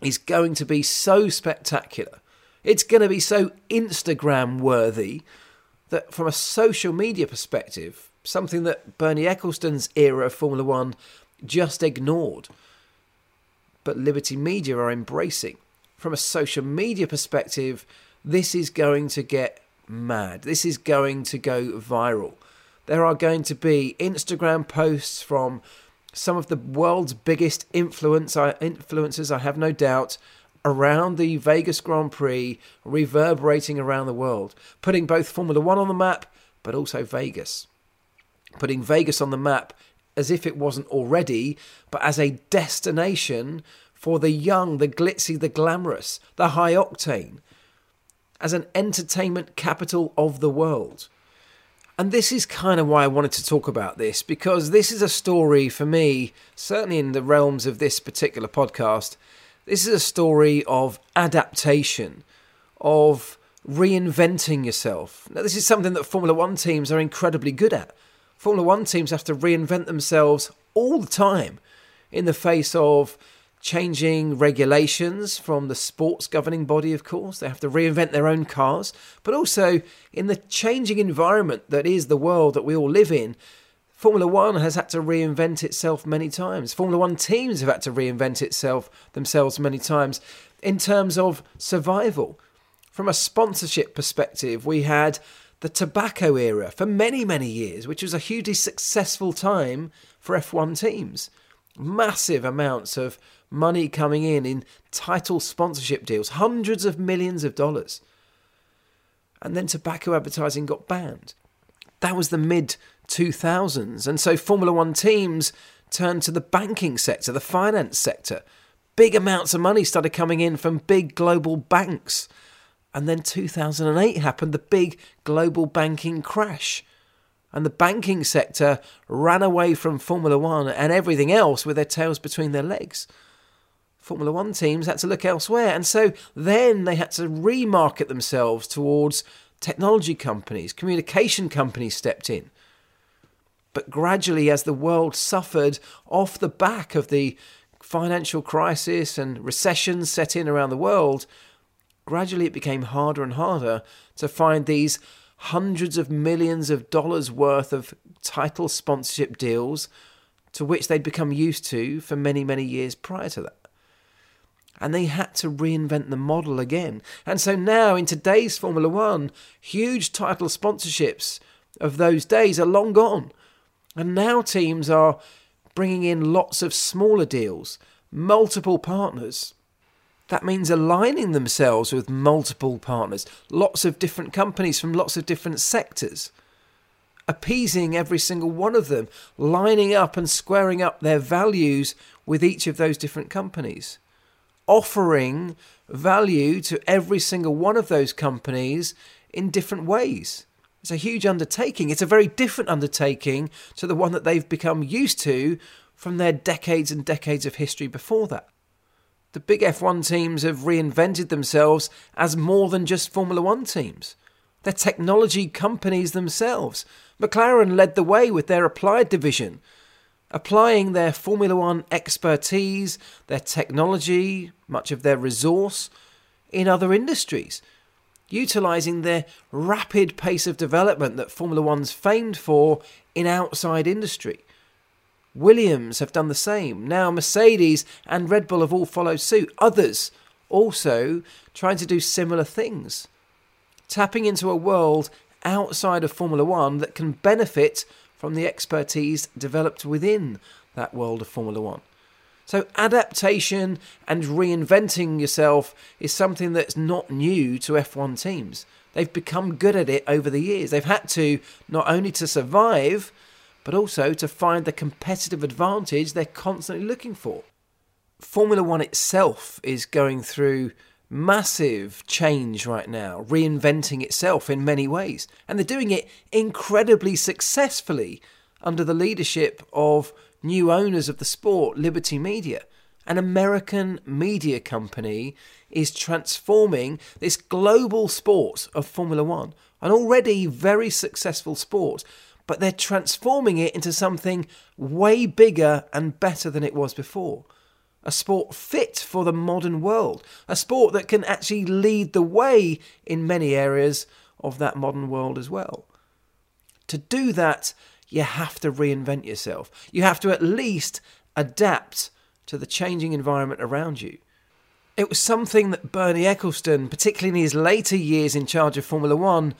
is going to be so spectacular. It's going to be so Instagram worthy that from a social media perspective, something that Bernie Ecclestone's era of Formula One just ignored, but Liberty Media are embracing. From a social media perspective, this is going to get mad. This is going to go viral. There are going to be Instagram posts from some of the world's biggest influence, influencers, I have no doubt, around the Vegas Grand Prix, reverberating around the world, putting both Formula One on the map, but also Vegas. Putting Vegas on the map as if it wasn't already, but as a destination for the young, the glitzy, the glamorous, the high octane, as an entertainment capital of the world. And this is kind of why I wanted to talk about this, because this is a story for me, certainly in the realms of this particular podcast. This is a story of adaptation, of reinventing yourself. Now, this is something that Formula One teams are incredibly good at. Formula One teams have to reinvent themselves all the time in the face of changing regulations from the sports governing body, of course. They have to reinvent their own cars, but also in the changing environment that is the world that we all live in. Formula One has had to reinvent itself many times. Formula One teams have had to reinvent itself themselves many times in terms of survival. From a sponsorship perspective, we had the tobacco era for many, many years, which was a hugely successful time for F1 teams. Massive amounts of money coming in in title sponsorship deals, hundreds of millions of dollars. And then tobacco advertising got banned. That was the mid 2000s. And so Formula One teams turned to the banking sector, the finance sector. Big amounts of money started coming in from big global banks. And then 2008 happened, the big global banking crash. And the banking sector ran away from Formula One and everything else with their tails between their legs. Formula One teams had to look elsewhere. And so then they had to remarket themselves towards technology companies, communication companies stepped in. But gradually, as the world suffered off the back of the financial crisis and recessions set in around the world, gradually it became harder and harder to find these hundreds of millions of dollars worth of title sponsorship deals to which they'd become used to for many, many years prior to that and they had to reinvent the model again. And so now, in today's Formula One, huge title sponsorships of those days are long gone. And now teams are bringing in lots of smaller deals, multiple partners. That means aligning themselves with multiple partners, lots of different companies from lots of different sectors, appeasing every single one of them, lining up and squaring up their values with each of those different companies offering value to every single one of those companies in different ways. It's a huge undertaking. It's a very different undertaking to the one that they've become used to from their decades and decades of history before that. The big F1 teams have reinvented themselves as more than just Formula One teams. They're technology companies themselves. McLaren led the way with their applied division, applying their Formula One expertise, their technology, much of their resource in other industries, utilising their rapid pace of development that Formula One's famed for in outside industry. Williams have done the same. Now Mercedes and Red Bull have all followed suit. Others also trying to do similar things. Tapping into a world outside of Formula One that can benefit from the expertise developed within that world of Formula One. So, adaptation and reinventing yourself is something that's not new to F1 teams. They've become good at it over the years. They've had to, not only to survive, but also to find the competitive advantage they're constantly looking for. Formula One itself is going through massive change right now, reinventing itself in many ways. And they're doing it incredibly successfully under the leadership of new owners of the sport, Liberty Media. An American media company is transforming this global sport of Formula One, an already very successful sport, but they're transforming it into something way bigger and better than it was before a sport fit for the modern world, a sport that can actually lead the way in many areas of that modern world as well. To do that, you have to reinvent yourself. You have to at least adapt to the changing environment around you. It was something that Bernie Ecclestone, particularly in his later years in charge of Formula One,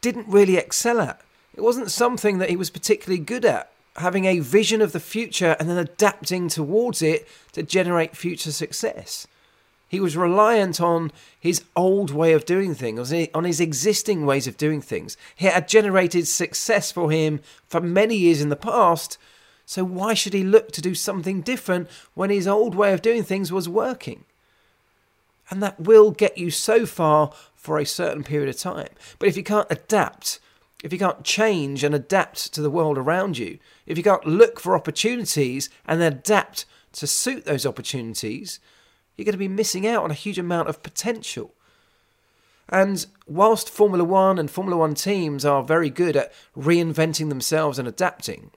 didn't really excel at. It wasn't something that he was particularly good at having a vision of the future and then adapting towards it to generate future success. He was reliant on his old way of doing things, on his existing ways of doing things. He had generated success for him for many years in the past, so why should he look to do something different when his old way of doing things was working? And that will get you so far for a certain period of time. But if you can't adapt, if you can't change and adapt to the world around you, if you can't look for opportunities and adapt to suit those opportunities, you're going to be missing out on a huge amount of potential. And whilst Formula One and Formula One teams are very good at reinventing themselves and adapting,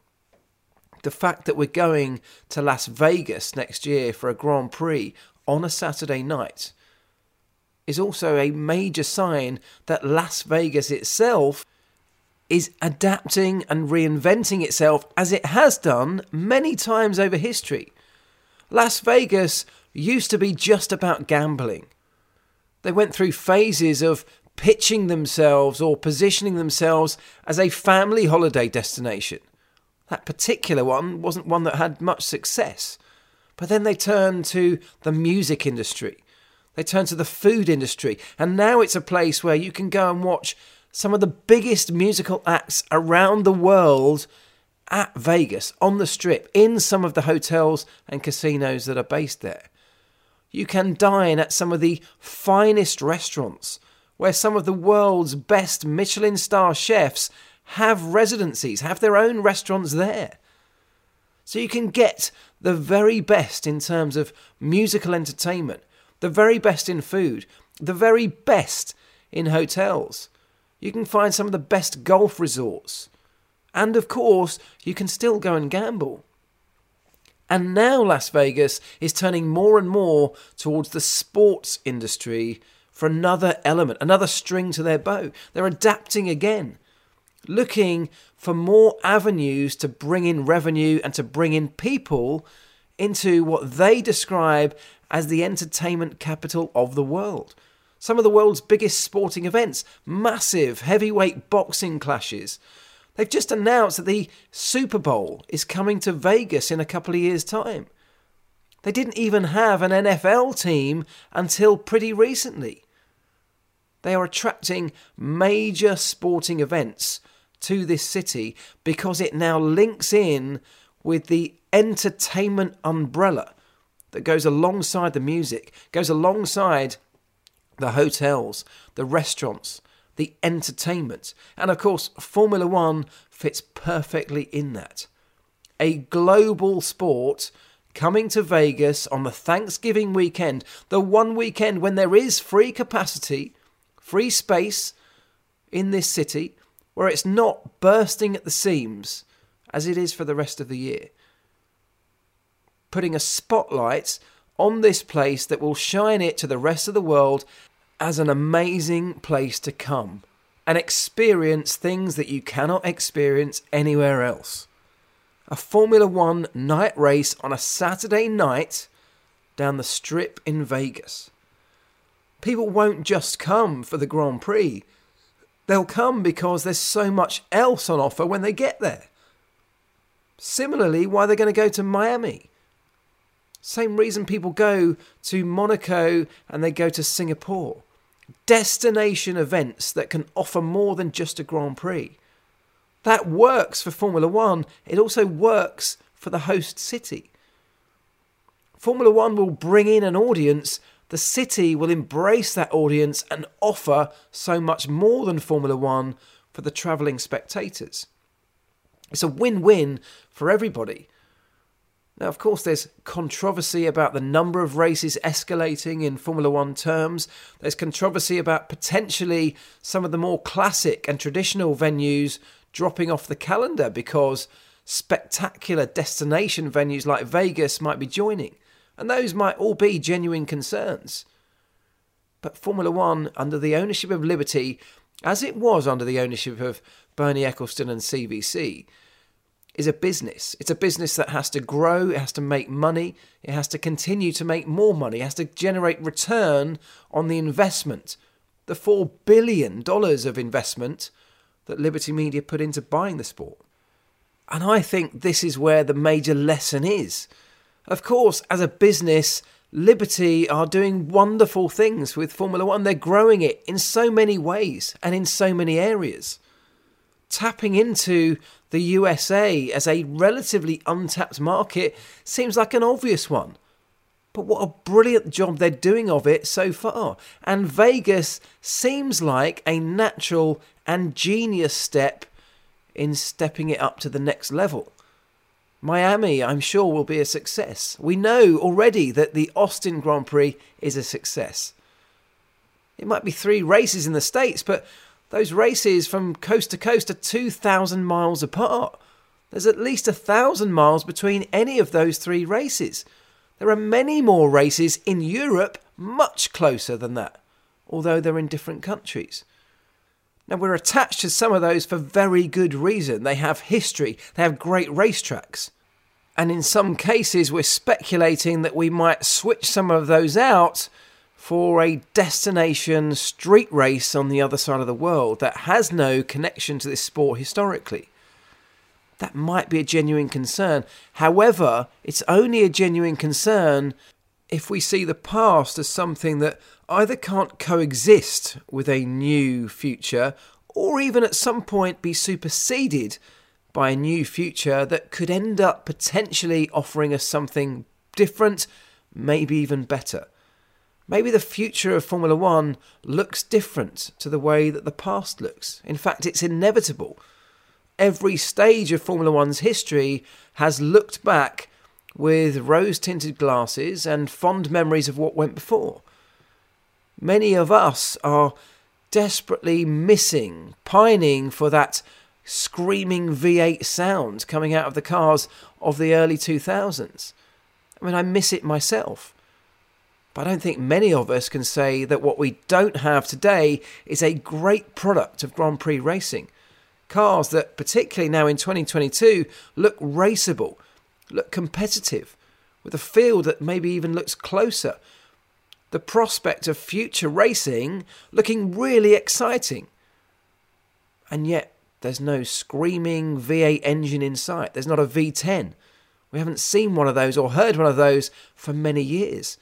the fact that we're going to Las Vegas next year for a Grand Prix on a Saturday night is also a major sign that Las Vegas itself is adapting and reinventing itself as it has done many times over history. Las Vegas used to be just about gambling. They went through phases of pitching themselves or positioning themselves as a family holiday destination. That particular one wasn't one that had much success. But then they turned to the music industry. They turned to the food industry. And now it's a place where you can go and watch some of the biggest musical acts around the world at Vegas, on the strip, in some of the hotels and casinos that are based there. You can dine at some of the finest restaurants where some of the world's best Michelin star chefs have residencies, have their own restaurants there. So you can get the very best in terms of musical entertainment, the very best in food, the very best in hotels. You can find some of the best golf resorts. And of course, you can still go and gamble. And now Las Vegas is turning more and more towards the sports industry for another element, another string to their bow. They're adapting again, looking for more avenues to bring in revenue and to bring in people into what they describe as the entertainment capital of the world. Some of the world's biggest sporting events, massive heavyweight boxing clashes, They've just announced that the Super Bowl is coming to Vegas in a couple of years' time. They didn't even have an NFL team until pretty recently. They are attracting major sporting events to this city because it now links in with the entertainment umbrella that goes alongside the music, goes alongside the hotels, the restaurants, the entertainment. And of course, Formula One fits perfectly in that. A global sport coming to Vegas on the Thanksgiving weekend, the one weekend when there is free capacity, free space in this city, where it's not bursting at the seams as it is for the rest of the year. Putting a spotlight on this place that will shine it to the rest of the world as an amazing place to come and experience things that you cannot experience anywhere else. A Formula One night race on a Saturday night down the strip in Vegas. People won't just come for the Grand Prix, they'll come because there's so much else on offer when they get there. Similarly, why they're going to go to Miami. Same reason people go to Monaco and they go to Singapore destination events that can offer more than just a Grand Prix. That works for Formula One, it also works for the host city. Formula One will bring in an audience, the city will embrace that audience and offer so much more than Formula One for the travelling spectators. It's a win win for everybody. Now, of course, there's controversy about the number of races escalating in Formula One terms. There's controversy about potentially some of the more classic and traditional venues dropping off the calendar because spectacular destination venues like Vegas might be joining. And those might all be genuine concerns. But Formula One, under the ownership of Liberty, as it was under the ownership of Bernie Ecclestone and CVC, is a business. It's a business that has to grow, it has to make money, it has to continue to make more money, it has to generate return on the investment. The $4 billion of investment that Liberty Media put into buying the sport. And I think this is where the major lesson is. Of course, as a business, Liberty are doing wonderful things with Formula One. They're growing it in so many ways and in so many areas. Tapping into the USA as a relatively untapped market seems like an obvious one. But what a brilliant job they're doing of it so far. And Vegas seems like a natural and genius step in stepping it up to the next level. Miami, I'm sure, will be a success. We know already that the Austin Grand Prix is a success. It might be three races in the States, but those races from coast to coast are 2,000 miles apart. There's at least a thousand miles between any of those three races. There are many more races in Europe much closer than that, although they're in different countries. Now, we're attached to some of those for very good reason. They have history, they have great racetracks. And in some cases, we're speculating that we might switch some of those out for a destination street race on the other side of the world that has no connection to this sport historically. That might be a genuine concern. However, it's only a genuine concern if we see the past as something that either can't coexist with a new future or even at some point be superseded by a new future that could end up potentially offering us something different, maybe even better. Maybe the future of Formula One looks different to the way that the past looks. In fact, it's inevitable. Every stage of Formula One's history has looked back with rose tinted glasses and fond memories of what went before. Many of us are desperately missing, pining for that screaming V8 sound coming out of the cars of the early 2000s. I mean, I miss it myself. But I don't think many of us can say that what we don't have today is a great product of Grand Prix racing. Cars that, particularly now in 2022, look raceable look competitive, with a field that maybe even looks closer. The prospect of future racing looking really exciting. And yet, there's no screaming V8 engine in sight. There's not a V10. We haven't seen one of those or heard one of those for many years.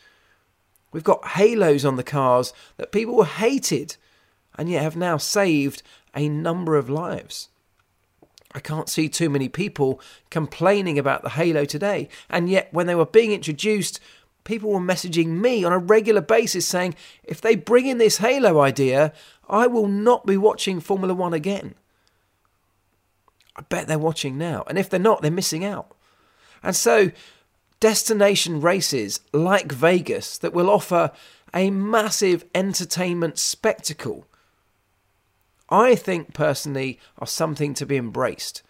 We've got halos on the cars that people hated and yet have now saved a number of lives. I can't see too many people complaining about the Halo today. And yet, when they were being introduced, people were messaging me on a regular basis saying, if they bring in this Halo idea, I will not be watching Formula One again. I bet they're watching now. And if they're not, they're missing out. And so, destination races like Vegas that will offer a massive entertainment spectacle I think personally are something to be embraced.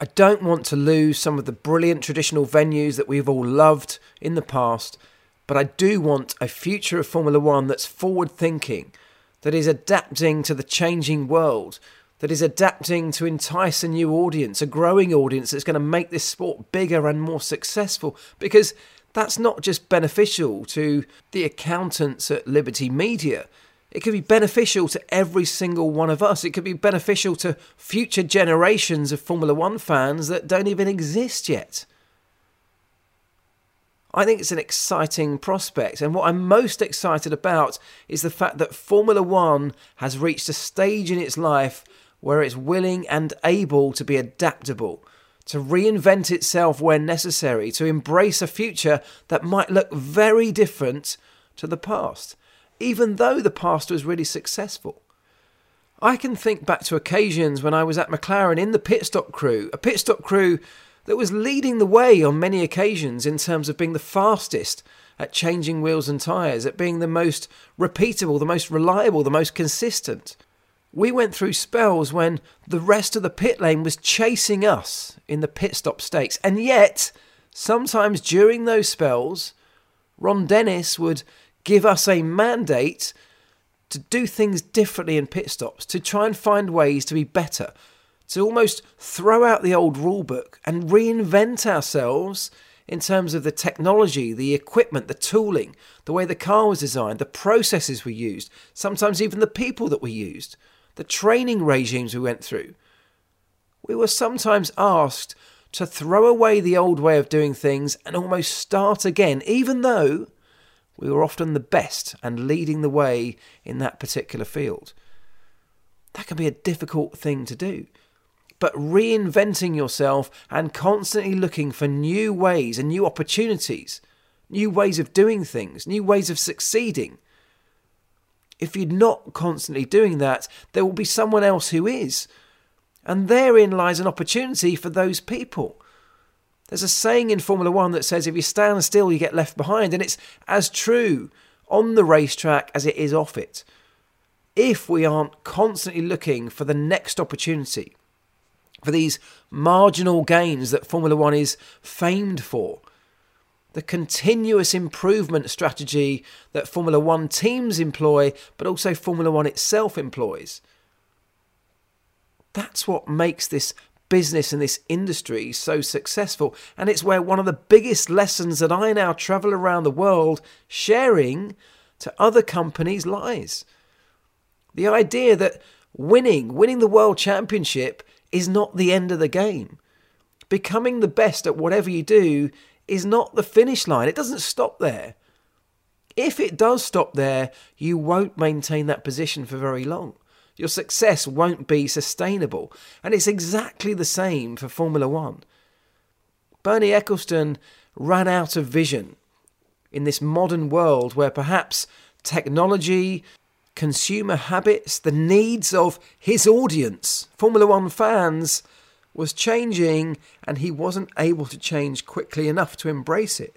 I don't want to lose some of the brilliant traditional venues that we've all loved in the past, but I do want a future of Formula One that's forward thinking, that is adapting to the changing world, that is adapting to entice a new audience, a growing audience that's going to make this sport bigger and more successful. Because that's not just beneficial to the accountants at Liberty Media, it could be beneficial to every single one of us. It could be beneficial to future generations of Formula One fans that don't even exist yet. I think it's an exciting prospect. And what I'm most excited about is the fact that Formula One has reached a stage in its life where it's willing and able to be adaptable, to reinvent itself where necessary, to embrace a future that might look very different to the past even though the past was really successful. I can think back to occasions when I was at McLaren in the pit stop crew, a pit stop crew that was leading the way on many occasions in terms of being the fastest at changing wheels and tyres, at being the most repeatable, the most reliable, the most consistent. We went through spells when the rest of the pit lane was chasing us in the pit stop stakes, and yet, sometimes during those spells, Ron Dennis would give us a mandate to do things differently in pit stops, to try and find ways to be better, to almost throw out the old rule book and reinvent ourselves in terms of the technology, the equipment, the tooling, the way the car was designed, the processes we used, sometimes even the people that we used, the training regimes we went through. We were sometimes asked to throw away the old way of doing things and almost start again, even though we were often the best and leading the way in that particular field. That can be a difficult thing to do. But reinventing yourself and constantly looking for new ways and new opportunities, new ways of doing things, new ways of succeeding. If you're not constantly doing that, there will be someone else who is. And therein lies an opportunity for those people. There's a saying in Formula One that says if you stand still, you get left behind. And it's as true on the racetrack as it is off it. If we aren't constantly looking for the next opportunity, for these marginal gains that Formula One is famed for, the continuous improvement strategy that Formula One teams employ, but also Formula One itself employs. That's what makes this business and this industry so successful. And it's where one of the biggest lessons that I now travel around the world sharing to other companies lies. The idea that winning, winning the world championship, is not the end of the game. Becoming the best at whatever you do is not the finish line. It doesn't stop there. If it does stop there, you won't maintain that position for very long. Your success won't be sustainable. And it's exactly the same for Formula One. Bernie Ecclestone ran out of vision in this modern world where perhaps technology, consumer habits, the needs of his audience, Formula One fans, was changing and he wasn't able to change quickly enough to embrace it.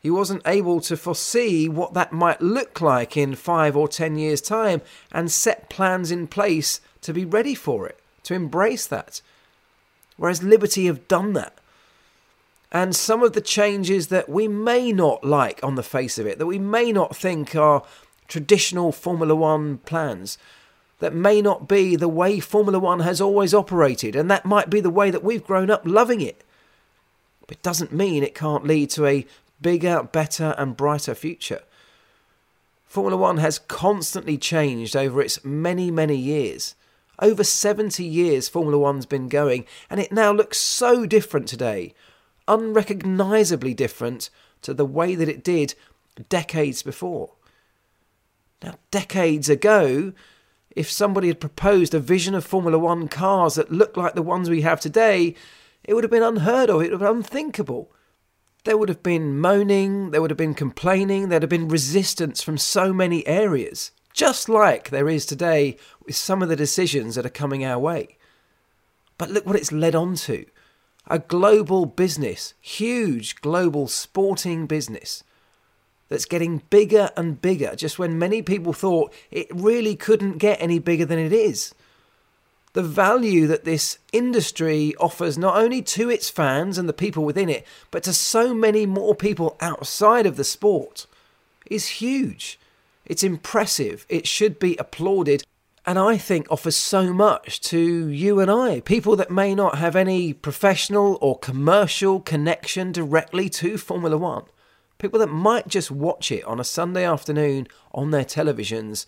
He wasn't able to foresee what that might look like in five or ten years' time and set plans in place to be ready for it, to embrace that. Whereas Liberty have done that. And some of the changes that we may not like on the face of it, that we may not think are traditional Formula One plans, that may not be the way Formula One has always operated, and that might be the way that we've grown up loving it. But it doesn't mean it can't lead to a bigger, better, and brighter future. Formula One has constantly changed over its many, many years. Over 70 years Formula One's been going, and it now looks so different today, unrecognisably different to the way that it did decades before. Now, decades ago, if somebody had proposed a vision of Formula One cars that looked like the ones we have today, it would have been unheard of, it would have been unthinkable. There would have been moaning, there would have been complaining, there'd have been resistance from so many areas, just like there is today with some of the decisions that are coming our way. But look what it's led on to a global business, huge global sporting business that's getting bigger and bigger, just when many people thought it really couldn't get any bigger than it is. The value that this industry offers not only to its fans and the people within it, but to so many more people outside of the sport is huge. It's impressive. It should be applauded. And I think offers so much to you and I, people that may not have any professional or commercial connection directly to Formula One people that might just watch it on a Sunday afternoon on their televisions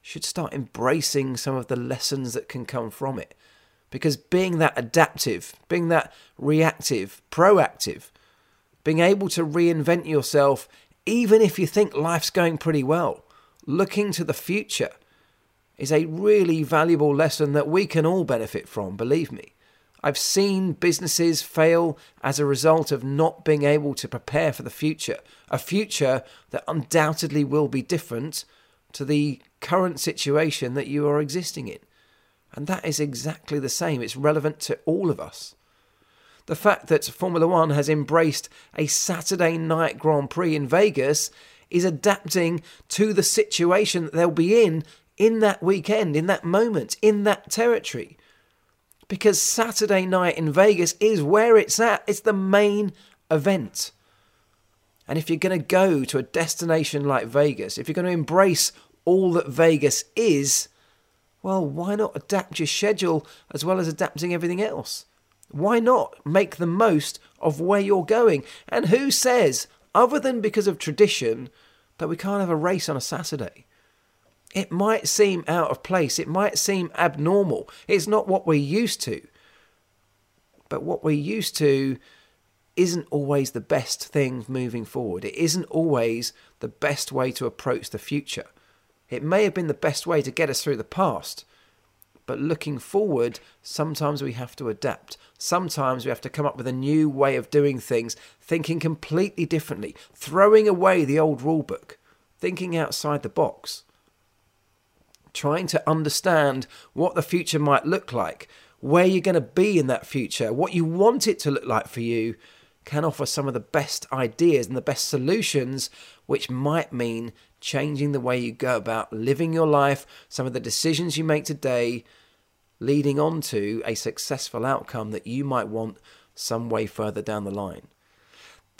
should start embracing some of the lessons that can come from it. Because being that adaptive, being that reactive, proactive, being able to reinvent yourself, even if you think life's going pretty well, looking to the future is a really valuable lesson that we can all benefit from, believe me. I've seen businesses fail as a result of not being able to prepare for the future, a future that undoubtedly will be different to the current situation that you are existing in. And that is exactly the same. It's relevant to all of us. The fact that Formula One has embraced a Saturday night Grand Prix in Vegas is adapting to the situation that they'll be in in that weekend, in that moment, in that territory because Saturday night in Vegas is where it's at. It's the main event. And if you're going to go to a destination like Vegas, if you're going to embrace all that Vegas is, well, why not adapt your schedule as well as adapting everything else? Why not make the most of where you're going? And who says, other than because of tradition, that we can't have a race on a Saturday? It might seem out of place, it might seem abnormal. It's not what we're used to. But what we're used to isn't always the best thing moving forward. It isn't always the best way to approach the future. It may have been the best way to get us through the past, but looking forward, sometimes we have to adapt. Sometimes we have to come up with a new way of doing things, thinking completely differently, throwing away the old rule book, thinking outside the box, trying to understand what the future might look like, where you're going to be in that future, what you want it to look like for you, can offer some of the best ideas and the best solutions, which might mean changing the way you go about living your life, some of the decisions you make today, leading on to a successful outcome that you might want some way further down the line.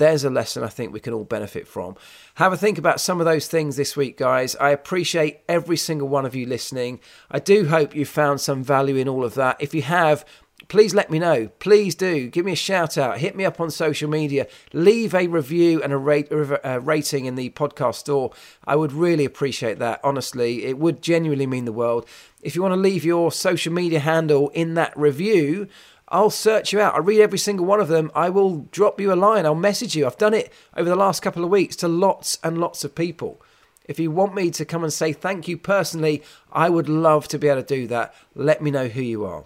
There's a lesson I think we can all benefit from. Have a think about some of those things this week, guys. I appreciate every single one of you listening. I do hope you found some value in all of that. If you have, please let me know. Please do. Give me a shout out. Hit me up on social media. Leave a review and a, rate, a rating in the podcast store. I would really appreciate that. Honestly, it would genuinely mean the world. If you want to leave your social media handle in that review, I'll search you out. I read every single one of them. I will drop you a line. I'll message you. I've done it over the last couple of weeks to lots and lots of people. If you want me to come and say thank you personally, I would love to be able to do that. Let me know who you are.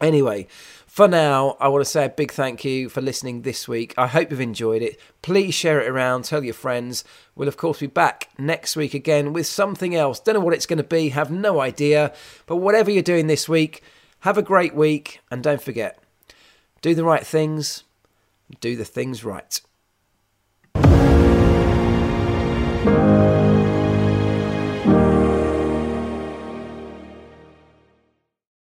Anyway, for now, I want to say a big thank you for listening this week. I hope you've enjoyed it. Please share it around, tell your friends. We'll, of course, be back next week again with something else. Don't know what it's going to be, have no idea. But whatever you're doing this week, have a great week. And don't forget, do the right things, do the things right.